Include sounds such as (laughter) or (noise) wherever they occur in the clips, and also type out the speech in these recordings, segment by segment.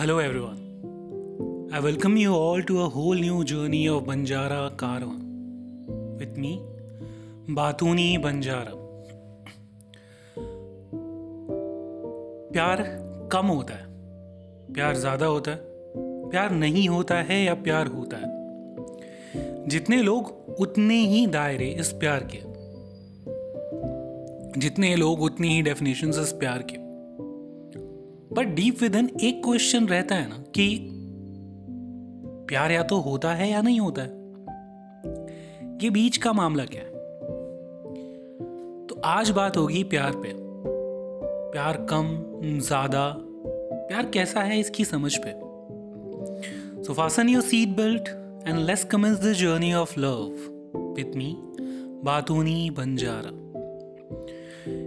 Hello everyone I welcome you all to a whole new journey of Banjara Karwa with me बातूनी Banjara प्यार कम होता है। प्यार ज़्यादा होता है। प्यार नहीं होता है या प्यार होता है। जितने लोग उतने ही दायरे इस प्यार के। जितने लोग उतनी ही डेफिनेशन इस प्यार के। बट डीप विद इन एक क्वेश्चन रहता है ना कि प्यार या तो होता है या नहीं होता है। ये बीच का मामला क्या है? तो आज बात होगी प्यार पे। प्यार कम, ज़्यादा, प्यार कैसा है इसकी समझ पे। So fasten your seat belt and let's commence the journey of love with me Batooni Banjara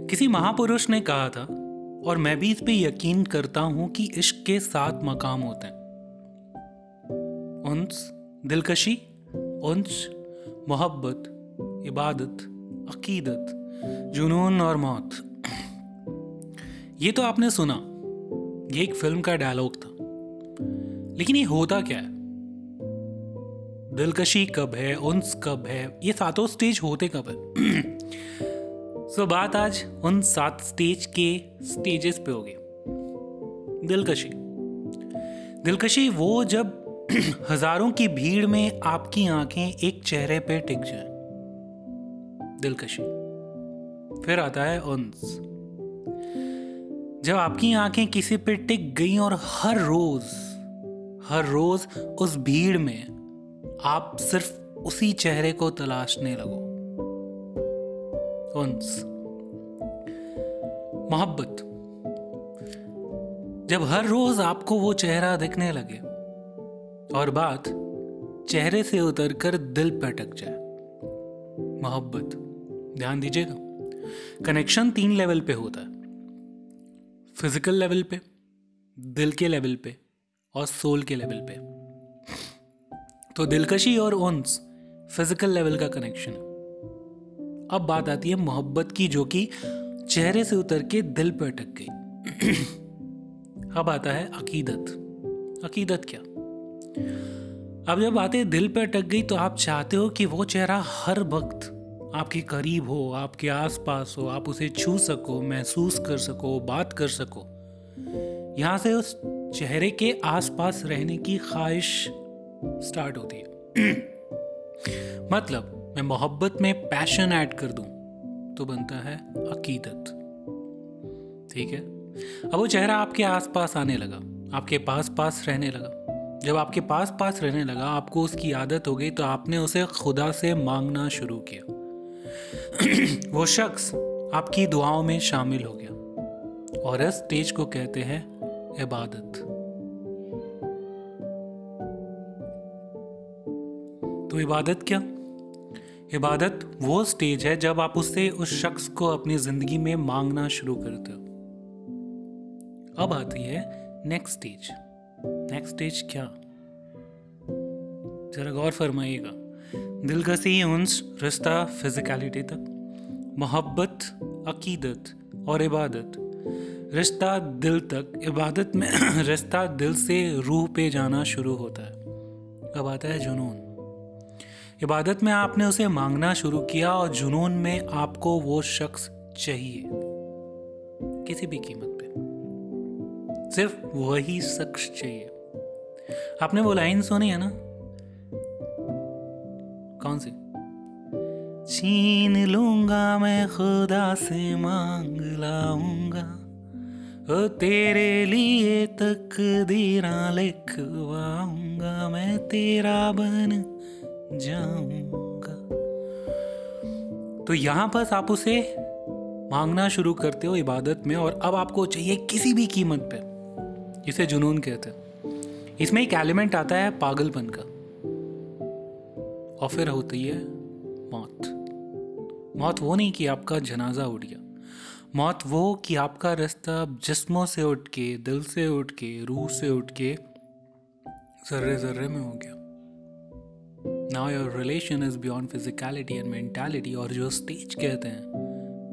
किसी महापुरुष ने कहा था और मैं भी इस पे यकीन करता हूँ कि इश्क के सात मकाम होते हैं। उन्स, दिलकशी, उन्स, मोहब्बत, इबादत, अकीदत, जुनून और मौत। ये तो आपने सुना, ये एक फ़िल्म का डायलॉग था। लेकिन ये होता क्या है? दिलकशी कब है, उन्स कब है, ये सातों स्टेज होते कब है? (clears throat) सो बात आज उन सात स्टेज के स्टेजेस पे होगी। दिलकशी। दिलकशी, वो जब (clears throat) हज़ारों की भीड़ में आपकी आँखें एक चेहरे पे टिक जाए। दिलकशी। फिर आता है उन्स। जब आपकी आँखें किसी पे टिक गई और हर रोज हर रोज उस भीड़ में आप सिर्फ़ उसी चेहरे को तलाशने लगो। उन्स मोहब्बत। जब हर रोज आपको वो चेहरा दिखने लगे और बात चेहरे से उतरकर दिल पे अटक जाए। मोहब्बत, ध्यान दीजिएगा कनेक्शन तीन लेवल पे होता है। फ़िज़िकल लेवल पे, दिल के लेवल पे और सोल के लेवल पे। तो दिलकशी और उन्स फ़िज़िकल लेवल का कनेक्शन है। अब बात आती है मोहब्बत की, जो कि चेहरे से उतर के दिल पर अटक गई। (clears throat) अब आता है अकीदत। अकीदत क्या? अब जब बातें दिल पर अटक गई तो आप चाहते हो कि वो चेहरा हर वक्त आपके करीब हो, आपके आसपास हो, आप उसे छू सको, महसूस कर सको, बात कर सको। यहाँ से उस चेहरे के आसपास रहने की ख्वाहिश स्टार्ट होती है। (clears throat) मतलब मैं मोहब्बत में पैशन ऐड कर दूँ तो बनता है अकीदत। ठीक है? अब वो चेहरा आपके आसपास आने लगा, आपके पास पास रहने लगा। जब आपके पास पास रहने लगा, आपको उसकी आदत हो गई तो आपने उसे खुदा से मांगना शुरू किया। (clears throat) वो शख्स आपकी दुआओं में शामिल हो गया और इस स्टेज को कहते हैं इबादत। तो इबादत क्या? इबादत वो स्टेज है जब आप उससे उस शख्स को अपनी ज़िंदगी में मांगना शुरू करते हो। अब आती है नेक्स्ट स्टेज नेक्स्ट स्टेज क्या? जरा गौर फरमाइएगा। दिल कसी उन्स, रिश्ता फिजिकलिटी तक। मोहब्बत, अकीदत और इबादत। रिश्ता दिल तक। इबादत में (clears throat) रिश्ता दिल से रूह पे जाना शुरू होता है। अब आता है जुनून। इबादत में आपने उसे मांगना शुरू किया और जुनून में आपको वो शख्स चाहिए। किसी भी कीमत पे। सिर्फ़ वही शख्स चाहिए। आपने वो लाइन सुनी है ना? कौन सी? छीन लूँगा मैं खुदा से मांग लाऊँगा। ओ तेरे लिए तक दीरा लिखवाऊँगा। मैं तेरा बन जाऊँगा। तो यहाँ पर आप उसे मांगना शुरू करते हो इबादत में और अब आपको चाहिए किसी भी कीमत पे इसे जुनून कहते हैं। इसमें एक एलिमेंट आता है पागलपन का, और फिर होती है मौत। मौत वो नहीं कि आपका जनाजा उठ गया। मौत वो कि आपका रास्ता जिस्मों से उठ के, दिल से उठ के, रूह से उठ के जर्रे जर्रे में हो गया। Now your relation is beyond physicality and mentality और जो स्टेज कहते हैं,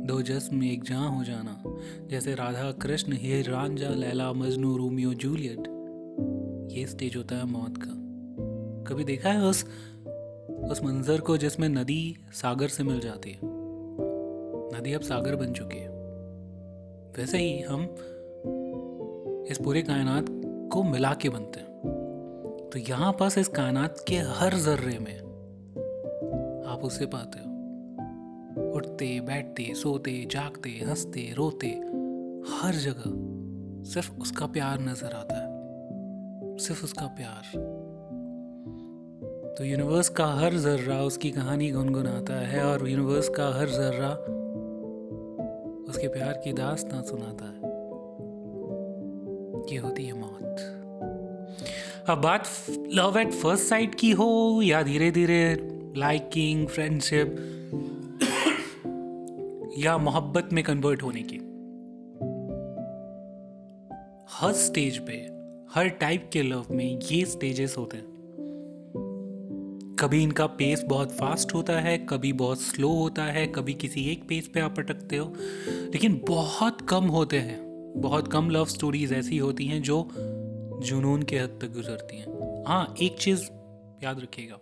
दो जस्म में एक जहाँ हो जाना। जैसे राधा कृष्ण हीर रांझा, लैला, मजनू, रोमियो, जूलियट, ये स्टेज होता है मौत का। कभी देखा है उस उस मंजर को जिसमें नदी सागर से मिल जाती है? नदी अब सागर बन चुकी है। वैसे ही हम इस पूरे कायनात को मिला के बनते हैं। तो यहाँ पास इस कायनात के हर जर्रे में आप उसे पाते हो। उठते, बैठते, सोते, जागते, हँसते, रोते, हर जगह सिर्फ़ उसका प्यार नज़र आता है। सिर्फ़ उसका प्यार। तो यूनिवर्स का हर जर्रा उसकी कहानी गुनगुनाता है और यूनिवर्स का हर जर्रा उसके प्यार की दास्तां सुनाता है। ये होती है मौत। अब बात लव एट फ़र्स्ट साइड की हो या धीरे धीरे लाइकिंग फ्रेंडशिप या मोहब्बत में कन्वर्ट होने की। हर स्टेज पे, हर टाइप के लव में ये स्टेजेस होते हैं। कभी इनका पेस बहुत फास्ट होता है, कभी बहुत स्लो होता है, कभी किसी एक पेस पे आप अटकते हो, लेकिन बहुत कम होते हैं। बहुत कम लव स्टोरीज ऐसी होती हैं जो जुनून के हद तक गुजरती हैं। हाँ एक चीज़ याद रखिएगा।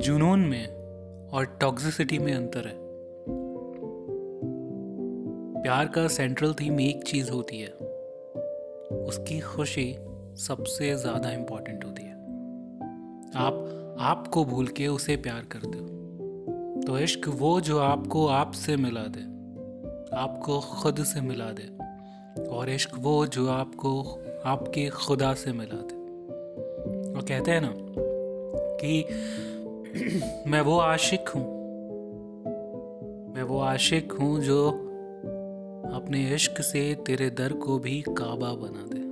जुनून में और टॉक्सिसिटी में अंतर है। प्यार का सेंट्रल थीम एक चीज़ होती है। उसकी खुशी सबसे ज़्यादा इंपॉर्टेंट होती है। आप, आपको भूल के उसे प्यार करते हो। तो इश्क वो जो आपको आपसे मिला दे, आपको खुद से मिला दे। और इश्क वो जो आपको, आपके खुदा से मिला दे। और कहते हैं ना कि (clears throat) मैं वो आशिक हूँ, मैं वो आशिक हूँ जो अपने इश्क से तेरे दर को भी काबा बना दे।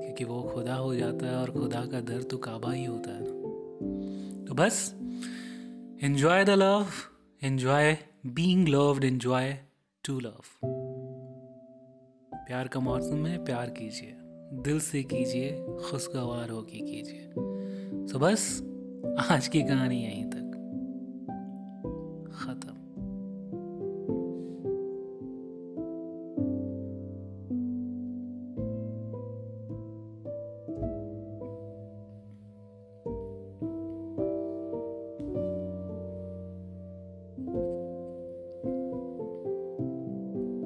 क्योंकि वो खुदा हो जाता है और खुदा का दर तो काबा ही होता है ना। तो बस, enjoy the love enjoy being loved enjoy to love प्यार का मौसम है, प्यार कीजिए। दिल से कीजिए, खुशगवार होके कीजिए। तो बस, आज की कहानी यहीं